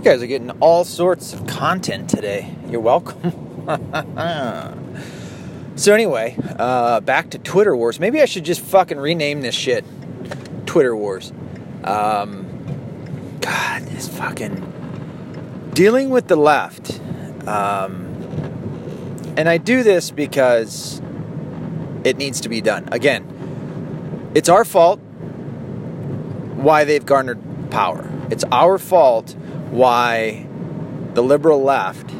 You guys are getting all sorts of content today. You're welcome. so anyway, uh, back to Twitter Wars. Maybe I should just fucking rename this shit Twitter Wars. Um, God, this fucking dealing with the left. Um, and I do this because it needs to be done. Again, it's our fault why they've garnered power. It's our fault why the liberal left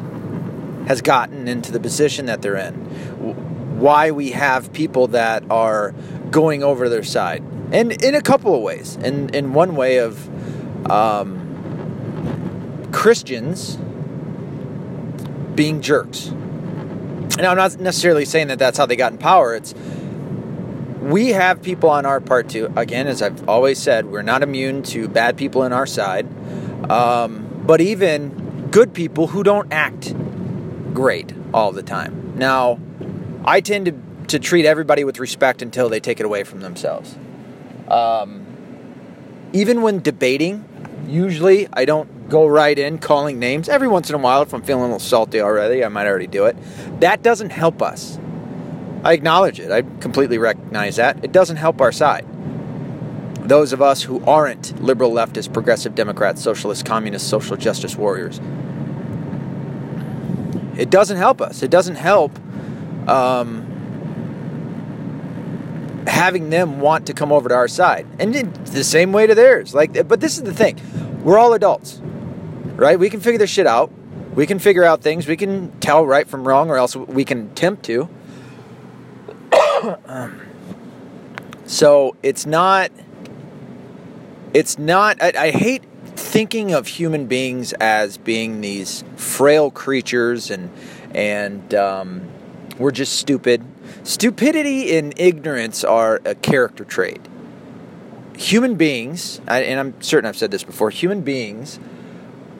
has gotten into the position that they're in. Why we have people that are going over their side. And in a couple of ways. In, in one way of um, Christians being jerks. And I'm not necessarily saying that that's how they got in power. It's we have people on our part too. Again, as I've always said, we're not immune to bad people in our side, um, but even good people who don't act great all the time. Now, I tend to, to treat everybody with respect until they take it away from themselves. Um, even when debating, usually I don't go right in calling names. Every once in a while, if I'm feeling a little salty already, I might already do it. That doesn't help us. I acknowledge it. I completely recognize that. It doesn't help our side. Those of us who aren't liberal, leftist, progressive Democrats, socialists, communists, social justice warriors. It doesn't help us. It doesn't help um, having them want to come over to our side. And the same way to theirs. Like, but this is the thing. We're all adults, right? We can figure this shit out. We can figure out things. We can tell right from wrong, or else we can attempt to. um, so it's not. It's not. I, I hate thinking of human beings as being these frail creatures and and um, we're just stupid. Stupidity and ignorance are a character trait. Human beings, and I'm certain I've said this before, human beings,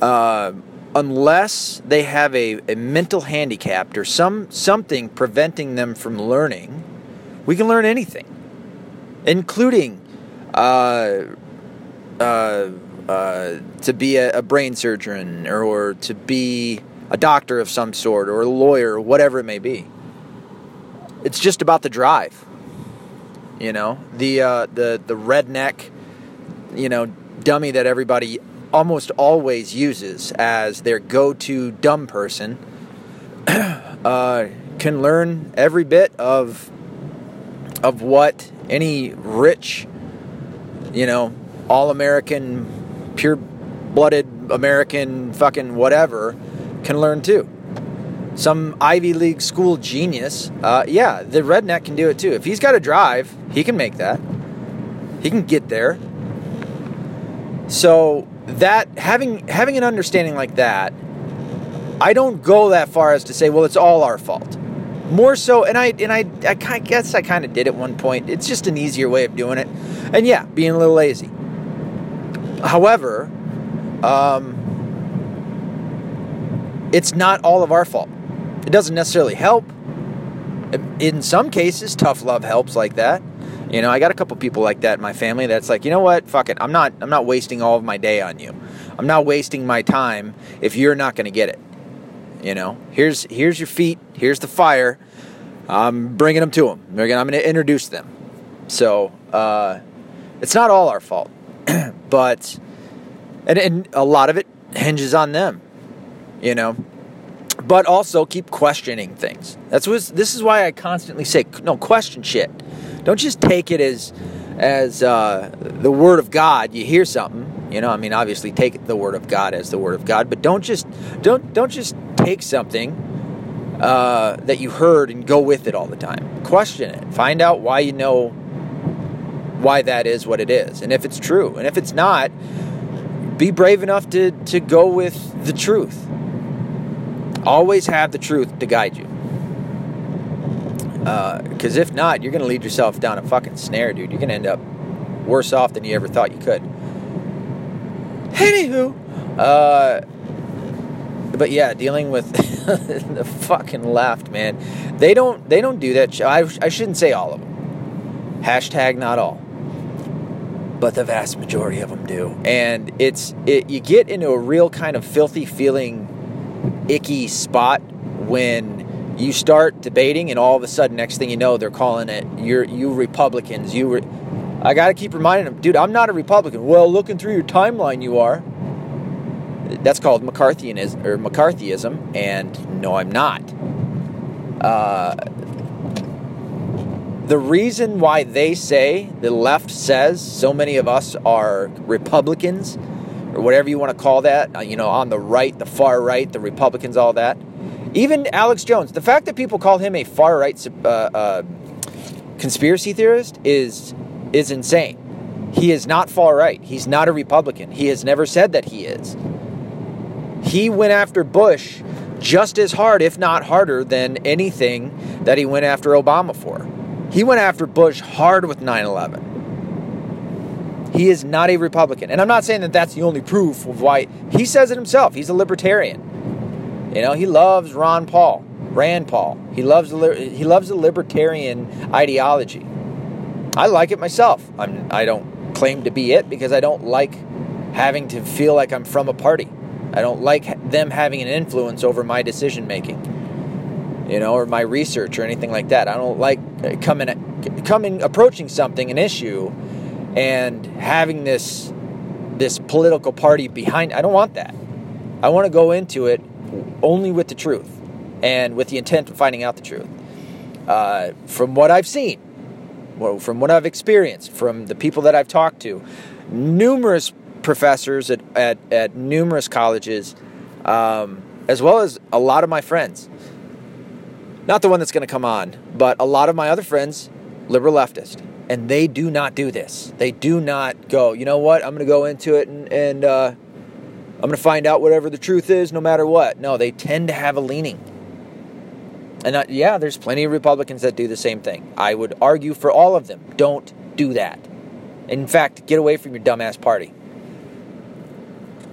uh, unless they have a, a mental handicap or some something preventing them from learning, we can learn anything, including uh, uh, uh, to be a, a, brain surgeon or, or to be a doctor of some sort or a lawyer or whatever it may be. It's just about the drive. You know, the uh, the the redneck, you know, dummy that everybody almost always uses as their go-to dumb person uh, can learn every bit of of what any rich, you know, all-American, pure-blooded American fucking whatever can learn too. Some Ivy League school genius, uh, yeah, the redneck can do it too. If he's got a drive, he can make that. He can get there. So that having having an understanding like that, I don't go that far as to say, well, it's all our fault. More so, and I and I I guess I kind of did at one point. It's just an easier way of doing it, and yeah, being a little lazy. However, um, it's not all of our fault. It doesn't necessarily help. In some cases, tough love helps like that. You know, I got a couple people like that in my family that's like, you know what, fuck it. I'm not I'm not wasting all of my day on you. I'm not wasting my time if you're not going to get it. You know, here's here's your feet, here's the fire. I'm bringing them to them. I'm going to introduce them. So uh, it's not all our fault, but and, and a lot of it hinges on them. You know, but also keep questioning things. That's what this is why I constantly say no question shit. Don't just take it as as uh, the word of God. You hear something, you know. I mean, obviously take the word of God as the word of God, but don't just don't don't just take something uh, that you heard and go with it all the time. Question it. Find out why you know why that is what it is, and if it's true, and if it's not, be brave enough to to go with the truth Always have the truth to guide you. Because uh, if not, you're going to lead yourself down a fucking snare, dude. You're going to end up worse off than you ever thought you could. Anywho, uh, but yeah, dealing with the fucking left, man. They don't they don't do that. I, I shouldn't say all of them. Hashtag not all. But the vast majority of them do. And it's it, you get into a real kind of filthy feeling, icky spot when you start debating, and all of a sudden, next thing you know, they're calling it you're you Republicans. You, re-. I got to keep reminding them, dude, I'm not a Republican. Well, looking through your timeline, you are. That's called McCarthyism or McCarthyism, and no, I'm not. Uh, the reason why they say the left says so many of us are Republicans or whatever you want to call that, uh, you know, on the right, the far right, the Republicans, all that. Even Alex Jones, the fact that people call him a far right uh, uh, conspiracy theorist is is insane. He is not far right. He's not a Republican. He has never said that he is. He went after Bush just as hard, if not harder, than anything that he went after Obama for. He went after Bush hard with 9 11. He is not a Republican. And I'm not saying that that's the only proof of why. He says it himself. He's a libertarian. You know, he loves Ron Paul, Rand Paul. He loves, he loves the libertarian ideology. I like it myself. I'm, I don't claim to be it because I don't like having to feel like I'm from a party. I don't like them having an influence over my decision making you know, or my research or anything like that. I don't like coming coming approaching something, an issue, and having this this political party behind. I don't want that. I want to go into it only with the truth and with the intent of finding out the truth. Uh, from what I've seen, well, from what I've experienced, from the people that I've talked to, numerous professors at, at, at numerous colleges, um, as well as a lot of my friends not the one that's going to come on, but a lot of my other friends, liberal leftist, and they do not do this. They do not go, you know what, I'm going to go into it and, and uh, I'm going to find out whatever the truth is no matter what. No, they tend to have a leaning. And uh, yeah, there's plenty of Republicans that do the same thing. I would argue for all of them. Don't do that. In fact, get away from your dumbass party.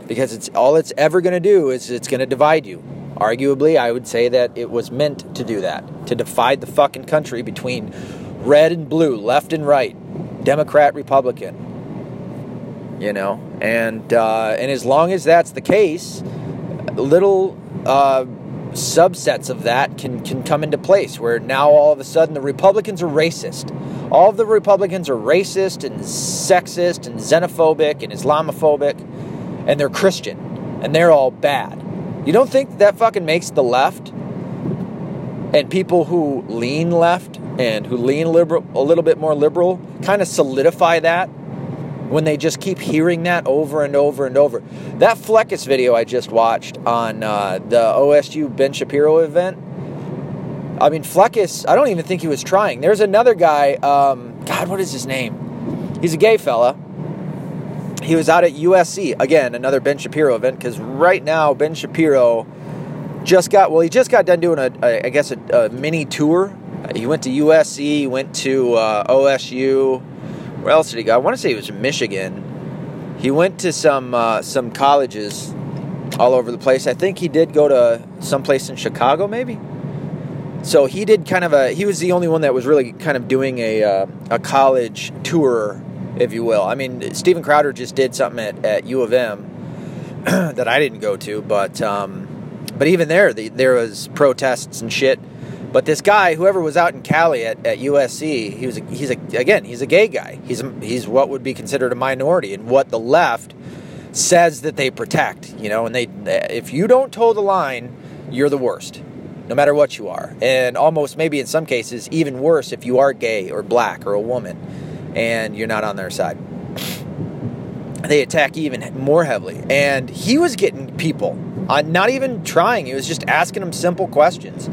Because it's all it's ever going to do is it's going to divide you. Arguably, I would say that it was meant to do that, to divide the fucking country between red and blue, left and right, Democrat, Republican. You know, and uh, and as long as that's the case, little uh, subsets of that can can come into place. Where now all of a sudden the Republicans are racist. All of the Republicans are racist and sexist and xenophobic and Islamophobic, and they're Christian, and they're all bad. You don't think that fucking makes the left and people who lean left and who lean liberal a little bit more liberal kind of solidify that when they just keep hearing that over and over and over. That Fleccas video I just watched on uh, the OSU Ben Shapiro event. I mean, Fleccas, I don't even think he was trying. There's another guy, um, God, what is his name? He's a gay fella he was out at USC again, another Ben Shapiro event because right now Ben Shapiro just got well, he just got done doing a, a I guess a, a, mini tour. He went to USC, he went to uh, OSU. Where else did he go? I want to say he was Michigan. He went to some uh, some colleges all over the place. I think he did go to some place in Chicago, maybe. So he did kind of a. He was the only one that was really kind of doing a uh, a college tour if you will. I mean, Steven Crowder just did something at, at U of M that I didn't go to, but um, but even there, the, there was protests and shit. But this guy, whoever was out in Cali at, at USC, he was a, he's a again he's a gay guy. He's a, he's what would be considered a minority, and what the left says that they protect. You know, and they if you don't toe the line, you're the worst no matter what you are. And almost maybe in some cases, even worse if you are gay or black or a woman and you're not on their side. They attack even more heavily. And he was getting people, uh, not even trying, he was just asking them simple questions.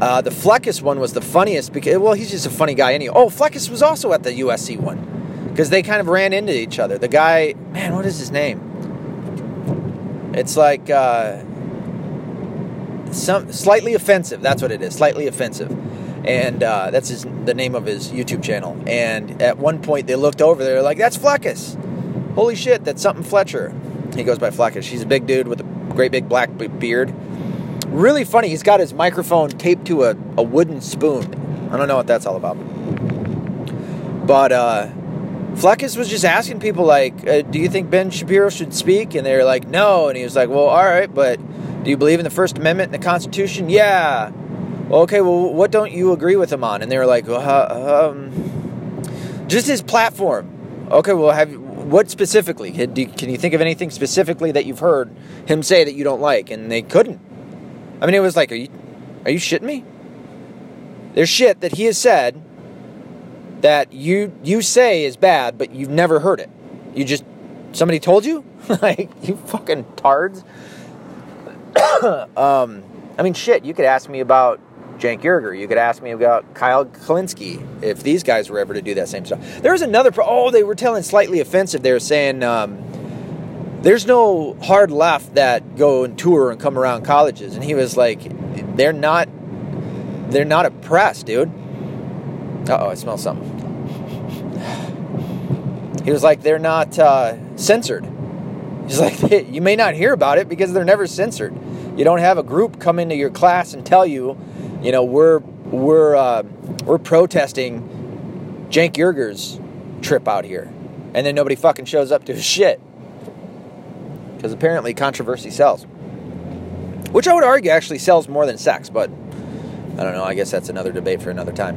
Uh, the Fleccas one was the funniest because, well, he's just a funny guy anyway. Oh, Fleccas was also at the USC one because they kind of ran into each other. The guy, man, what is his name? It's like uh, some slightly offensive. That's what it is. Slightly offensive and uh, that's his, the name of his YouTube channel. And at one point, they looked over. They're like, "That's Fleccas! Holy shit, that's something Fletcher." He goes by Fleccas. He's a big dude with a great big black beard. Really funny. He's got his microphone taped to a, a wooden spoon. I don't know what that's all about. But uh, Fleccas was just asking people like, uh, "Do you think Ben Shapiro should speak?" And they were like, "No." And he was like, "Well, all right, but do you believe in the First Amendment and the Constitution?" Yeah. Well, okay. Well, what don't you agree with him on? And they were like, well, um, "Just his platform." Okay. Well, have what specifically? Can you think of anything specifically that you've heard him say that you don't like? And they couldn't. I mean, it was like, "Are you, are you shitting me?" There's shit that he has said that you you say is bad, but you've never heard it. You just somebody told you, like you fucking tards. um, I mean, shit. You could ask me about Cenk Uygur. You could ask me about Kyle Kulinski if these guys were ever to do that same stuff. There's another. Pro- oh, they were telling slightly offensive. They were saying um, there's no hard left that go and tour and come around colleges, and he was like, they're not. They're not oppressed, dude oh, I smell something. He was like, they're not uh, censored. He's like, you may not hear about it because they're never censored. You don't have a group come into your class and tell you, you know, we're we're uh, we're protesting Cenk Uygur's trip out here, and then nobody fucking shows up to his shit because apparently controversy sells, which I would argue actually sells more than sex, but I don't know. I guess that's another debate for another time.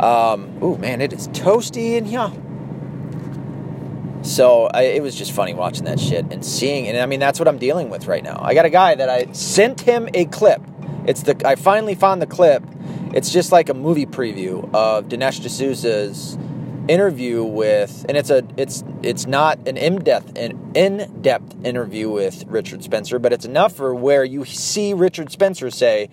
Um, oh man, it is toasty in here. So I, it was just funny watching that shit and seeing, and I mean that's what I'm dealing with right now. I got a guy that I sent him a clip. It's the I finally found the clip. It's just like a movie preview of Dinesh D'Souza's interview with, and it's a it's it's not an in depth in depth interview with Richard Spencer, but it's enough for where you see Richard Spencer say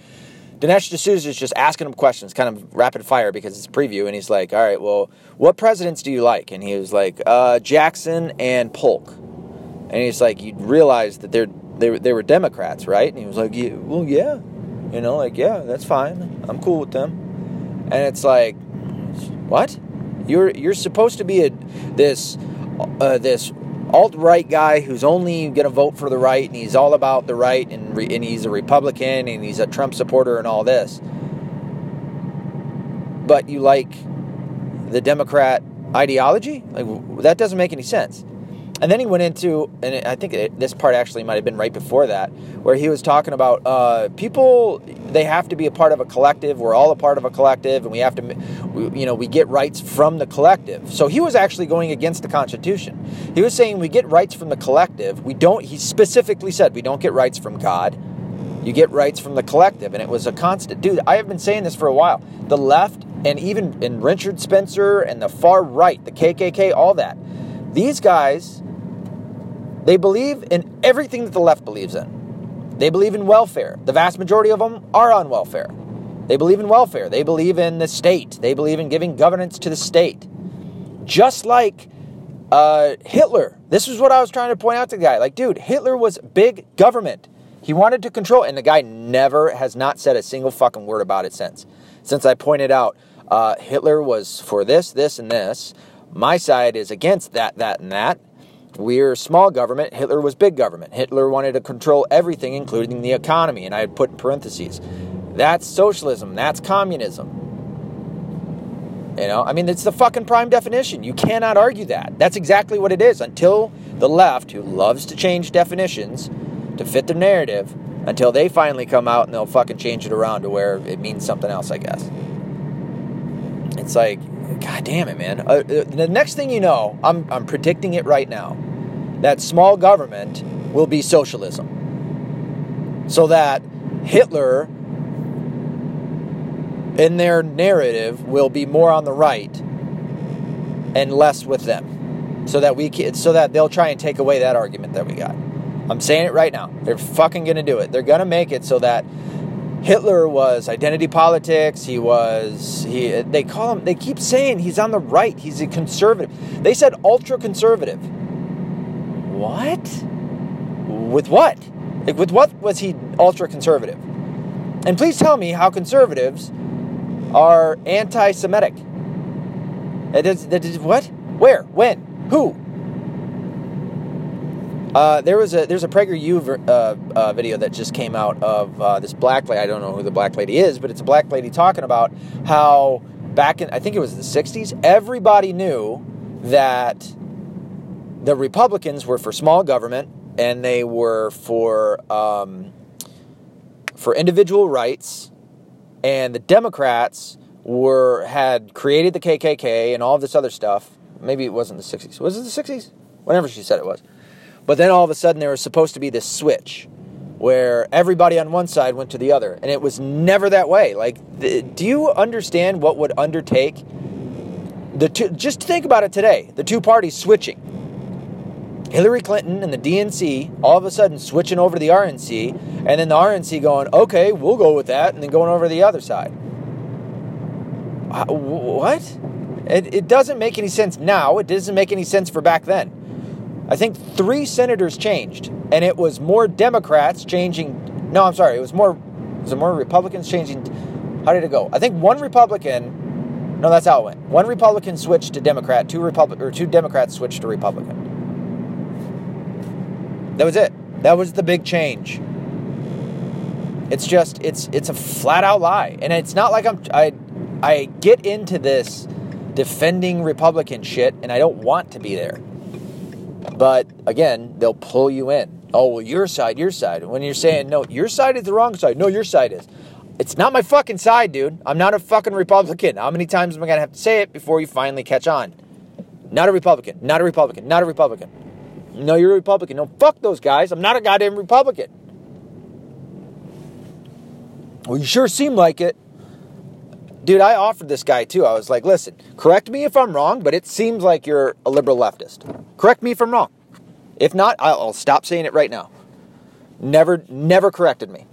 Dinesh D'Souza is just asking him questions, kind of rapid fire because it's preview, and he's like, "All right, well, what presidents do you like?" And he was like, uh, "Jackson and Polk," and he's like, "You realize that they're they they were Democrats, right?" And he was like, yeah, "Well, yeah, you know, like yeah, that's fine. I'm cool with them." And it's like, what? You're you're supposed to be a this uh, this alt right guy who's only going to vote for the right and he's all about the right and, re- and he's a Republican and he's a Trump supporter and all this. But you like the Democrat ideology? Like that doesn't make any sense. And then he went into, and I think it, this part actually might have been right before that, where he was talking about uh, people. They have to be a part of a collective. We're all a part of a collective, and we have to, we, you know, we get rights from the collective. So he was actually going against the Constitution. He was saying we get rights from the collective. We don't. He specifically said we don't get rights from God. You get rights from the collective, and it was a constant. Dude, I have been saying this for a while. The left, and even in Richard Spencer and the far right, the KKK, all that. These guys they believe in everything that the left believes in. They believe in welfare. The vast majority of them are on welfare. They believe in welfare. They believe in the state. They believe in giving governance to the state. Just like uh, Hitler. This is what I was trying to point out to the guy. Like, dude, Hitler was big government. He wanted to control, and the guy never has not said a single fucking word about it since. Since I pointed out uh, Hitler was for this, this, and this. My side is against that, that, and that. We're small government. Hitler was big government. Hitler wanted to control everything, including the economy. And I had put in parentheses. That's socialism. That's communism. You know, I mean, it's the fucking prime definition. You cannot argue that. That's exactly what it is until the left, who loves to change definitions to fit their narrative, until they finally come out and they'll fucking change it around to where it means something else, I guess. It's like, God damn it, man. Uh, uh, the next thing you know, I'm, I'm predicting it right now, that small government will be socialism. So that Hitler, in their narrative, will be more on the right and less with them. So that we can, so that they'll try and take away that argument that we got. I'm saying it right now. They're fucking gonna do it. They're gonna make it so that Hitler was identity politics. He was he. They call him. They keep saying he's on the right. He's a conservative. They said ultra conservative. What? With what? Like with what was he ultra conservative? And please tell me how conservatives are anti-Semitic. That is, that is what? Where? When? Who? Uh, there was a there's a PragerU uh, uh, video that just came out of uh, this black lady. I don't know who the black lady is, but it's a black lady talking about how back in I think it was the '60s, everybody knew that the Republicans were for small government and they were for um, for individual rights, and the Democrats were had created the KKK and all this other stuff. Maybe it wasn't the 60s. Was it the 60s? Whenever she said it was. But then all of a sudden there was supposed to be this switch where everybody on one side went to the other, and it was never that way. Like, the, do you understand what would undertake the two? Just think about it today: the two parties switching. Hillary Clinton and the DNC all of a sudden switching over to the RNC, and then the RNC going, "Okay, we'll go with that," and then going over to the other side. Uh, what? It, it doesn't make any sense now. It doesn't make any sense for back then. I think three senators changed, and it was more Democrats changing. No, I'm sorry, it was more. Was it more Republicans changing? How did it go? I think one Republican. No, that's how it went. One Republican switched to Democrat. Two Republic or two Democrats switched to Republican. That was it. That was the big change. It's just it's it's a flat out lie, and it's not like I'm I I get into this defending Republican shit, and I don't want to be there. But again, they'll pull you in. Oh, well, your side, your side. When you're saying, no, your side is the wrong side. No, your side is. It's not my fucking side, dude. I'm not a fucking Republican. How many times am I going to have to say it before you finally catch on? Not a Republican. Not a Republican. Not a Republican. No, you're a Republican. No, fuck those guys. I'm not a goddamn Republican. Well, you sure seem like it. Dude, I offered this guy too. I was like, listen, correct me if I'm wrong, but it seems like you're a liberal leftist. Correct me if I'm wrong. If not, I'll stop saying it right now. Never, never corrected me.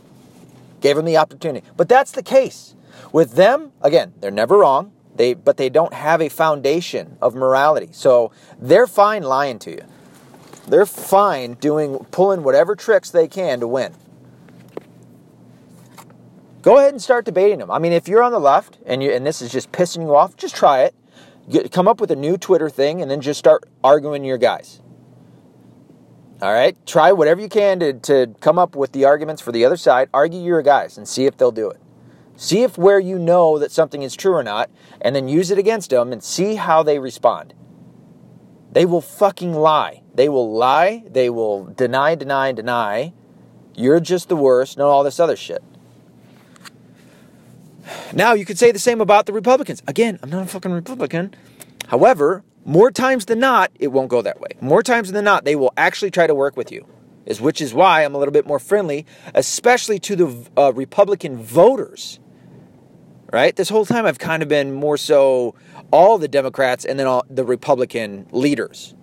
Gave him the opportunity. But that's the case. With them, again, they're never wrong. They, but they don't have a foundation of morality. So they're fine lying to you. They're fine doing, pulling whatever tricks they can to win. Go ahead and start debating them. I mean, if you're on the left and you and this is just pissing you off, just try it. Get, come up with a new Twitter thing and then just start arguing your guys. All right? Try whatever you can to, to come up with the arguments for the other side. Argue your guys and see if they'll do it. See if where you know that something is true or not, and then use it against them and see how they respond. They will fucking lie. They will lie. They will deny, deny, deny. You're just the worst, and all this other shit. Now, you could say the same about the Republicans. Again, I'm not a fucking Republican. However, more times than not, it won't go that way. More times than not, they will actually try to work with you. Is which is why I'm a little bit more friendly, especially to the uh, Republican voters. Right? This whole time I've kind of been more so all the Democrats and then all the Republican leaders.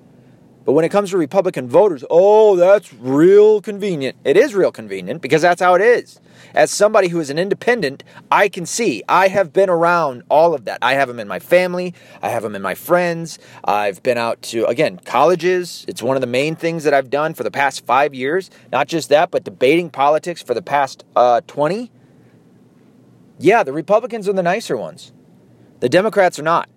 But when it comes to Republican voters, oh, that's real convenient. It is real convenient because that's how it is. As somebody who is an independent, I can see. I have been around all of that. I have them in my family, I have them in my friends. I've been out to, again, colleges. It's one of the main things that I've done for the past five years. Not just that, but debating politics for the past uh, 20. Yeah, the Republicans are the nicer ones, the Democrats are not.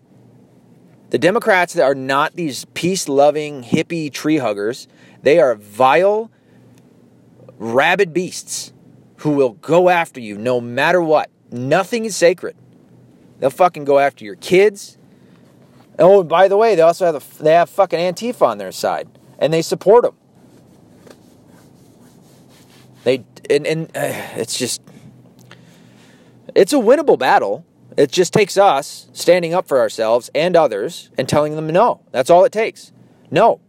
The Democrats are not these peace loving, hippie tree huggers. They are vile, rabid beasts who will go after you no matter what. Nothing is sacred. They'll fucking go after your kids. Oh, and by the way, they also have a, they have fucking Antifa on their side, and they support them. They and, and uh, it's just it's a winnable battle. It just takes us standing up for ourselves and others and telling them no. That's all it takes. No,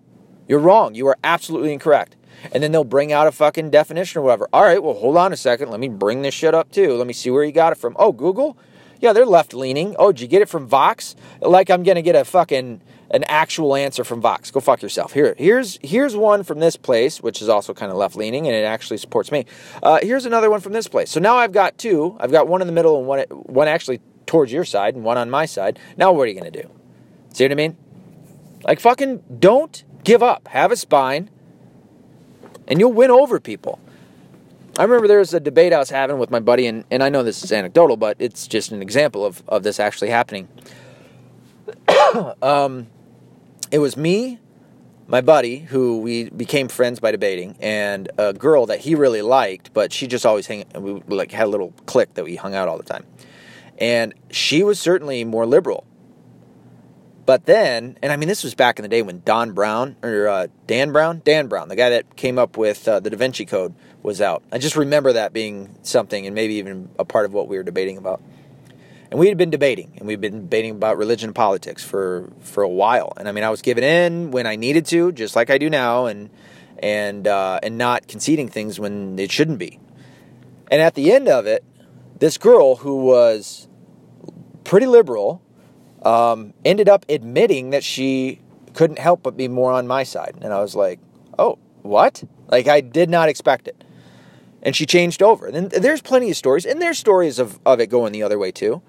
you're wrong. You are absolutely incorrect. And then they'll bring out a fucking definition or whatever. All right, well, hold on a second. Let me bring this shit up too. Let me see where you got it from. Oh, Google? Yeah, they're left leaning. Oh, did you get it from Vox? Like I'm to get a fucking an actual answer from Vox. Go fuck yourself. Here, here's here's one from this place, which is also kind of left leaning, and it actually supports me. Uh, here's another one from this place. So now I've got two. I've got one in the middle and one one actually towards your side and one on my side. Now what are you to do? See what I mean? Like fucking don't give up. Have a spine and you'll win over people. I remember there was a debate I was having with my buddy, and, and I know this is anecdotal, but it's just an example of, of this actually happening. um, it was me, my buddy, who we became friends by debating, and a girl that he really liked, but she just always hang. We like had a little clique that we hung out all the time and she was certainly more liberal. But then, and I mean, this was back in the day when Don Brown or uh, Dan Brown, Dan Brown, the guy that came up with uh, the Da Vinci Code, was out. I just remember that being something, and maybe even a part of what we were debating about. And we had been debating, and we'd been debating about religion and politics for for a while. And I mean, I was giving in when I needed to, just like I do now, and and uh, and not conceding things when it shouldn't be. And at the end of it, this girl who was pretty liberal um, ended up admitting that she couldn't help but be more on my side. And I was like, oh, what? Like, I did not expect it. And she changed over. And there's plenty of stories, and there's stories of, of it going the other way too,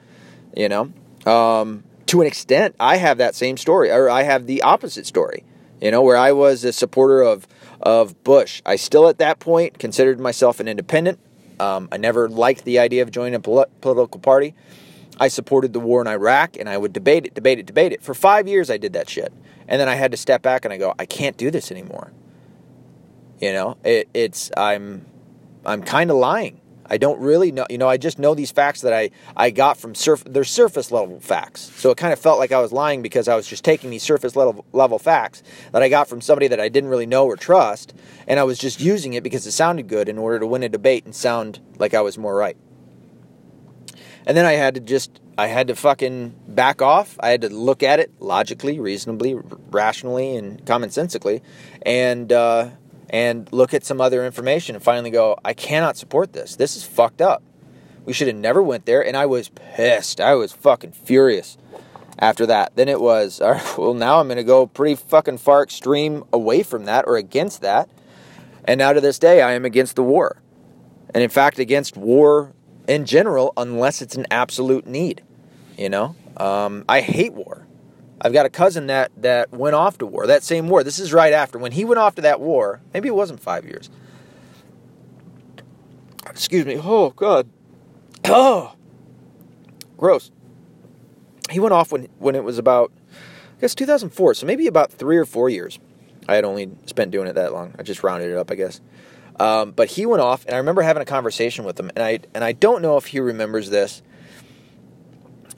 you know. Um, to an extent, I have that same story, or I have the opposite story, you know, where I was a supporter of, of Bush. I still, at that point, considered myself an independent. Um, I never liked the idea of joining a pol- political party. I supported the war in Iraq and I would debate it, debate it, debate it. For five years, I did that shit. And then I had to step back and I go, I can't do this anymore. You know, it, it's, I'm, I'm kind of lying. I don't really know. You know, I just know these facts that I, I got from surf. They're surface level facts. So it kind of felt like I was lying because I was just taking these surface level level facts that I got from somebody that I didn't really know or trust, and I was just using it because it sounded good in order to win a debate and sound like I was more right. And then I had to just I had to fucking back off. I had to look at it logically, reasonably, rationally, and commonsensically, and uh, and look at some other information and finally go, I cannot support this. This is fucked up. We should have never went there. And I was pissed. I was fucking furious after that. Then it was, all right, well, now I'm going to go pretty fucking far extreme away from that or against that. And now to this day, I am against the war. And in fact, against war in general, unless it's an absolute need. You know, um, I hate war. I've got a cousin that that went off to war. That same war. This is right after when he went off to that war. Maybe it wasn't five years. Excuse me. Oh God. Oh. Gross. He went off when when it was about, I guess 2004. So maybe about three or four years. I had only spent doing it that long. I just rounded it up, I guess. Um, but he went off, and I remember having a conversation with him, and I and I don't know if he remembers this.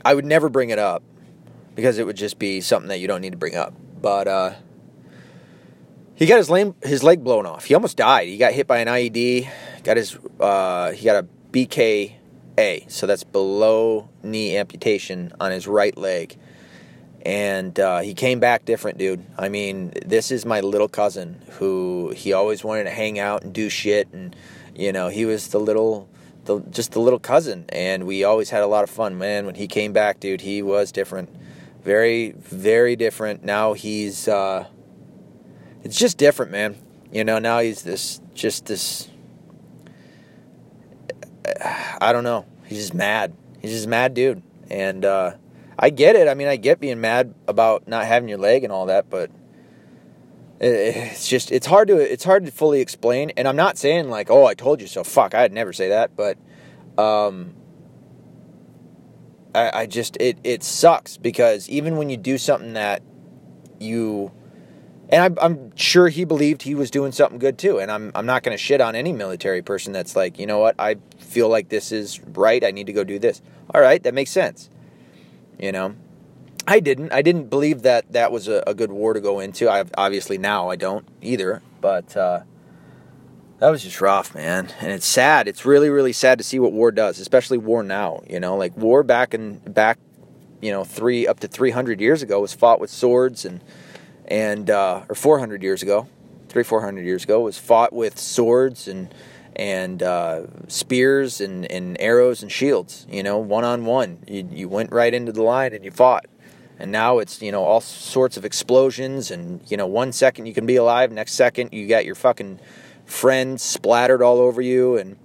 I would never bring it up because it would just be something that you don't need to bring up. But uh, he got his lane, his leg blown off. He almost died. He got hit by an IED. Got his uh, he got a BKA, so that's below knee amputation on his right leg. And uh, he came back different, dude. I mean, this is my little cousin who he always wanted to hang out and do shit, and you know, he was the little the, just the little cousin, and we always had a lot of fun. Man, when he came back, dude, he was different. Very very different. Now he's uh it's just different man. You know now he's this just this i don't know. He's just mad. He's just mad dude. And uh i get it i mean i get being mad about not having your leg and all that but it's just it's hard to it's hard to fully explain and i'm not saying like oh i told you so fuck i'd never say that but um I, I just it it sucks because even when you do something that you and I'm, I'm sure he believed he was doing something good too. And I'm, I'm not going to shit on any military person that's like, you know what, I feel like this is right. I need to go do this. All right, that makes sense. You know, I didn't. I didn't believe that that was a, a good war to go into. I obviously now I don't either. But uh, that was just rough, man. And it's sad. It's really, really sad to see what war does, especially war now. You know, like war back in back, you know, three up to three hundred years ago was fought with swords and and uh, or four hundred years ago, three four hundred years ago was fought with swords and and uh, spears and, and arrows and shields. You know, one on one. You you went right into the line and you fought. And now it's you know all sorts of explosions and you know one second you can be alive, next second you got your fucking friends splattered all over you and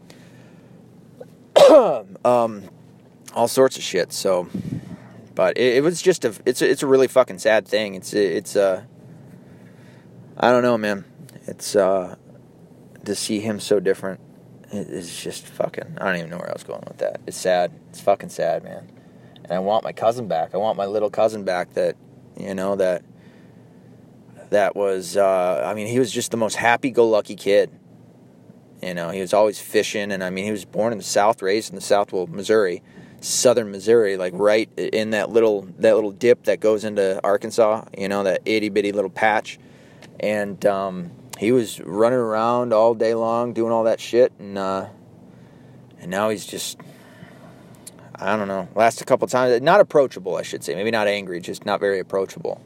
um, all sorts of shit. So, but it, it, was just a it's a, it's a really fucking sad thing. It's it's uh I don't know, man. It's uh to see him so different. It's just fucking. I don't even know where I was going with that. It's sad. It's fucking sad, man. And I want my cousin back. I want my little cousin back. That you know that that was, uh, I mean, he was just the most happy go lucky kid. You know, he was always fishing, and I mean, he was born in the South, raised in the South, well, Missouri. southern Missouri, like right in that little that little dip that goes into Arkansas. You know that itty bitty little patch, and um, he was running around all day long doing all that shit, and uh, and now he's just I don't know. Last a couple times, not approachable, I should say. Maybe not angry, just not very approachable.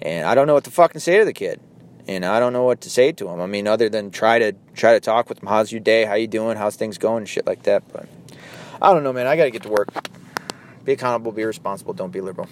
And I don't know what to fucking say to the kid. And I don't know what to say to him. I mean, other than try to try to talk with him. How's your day? How you doing? How's things going? Shit like that. But I don't know, man. I got to get to work. Be accountable. Be responsible. Don't be liberal.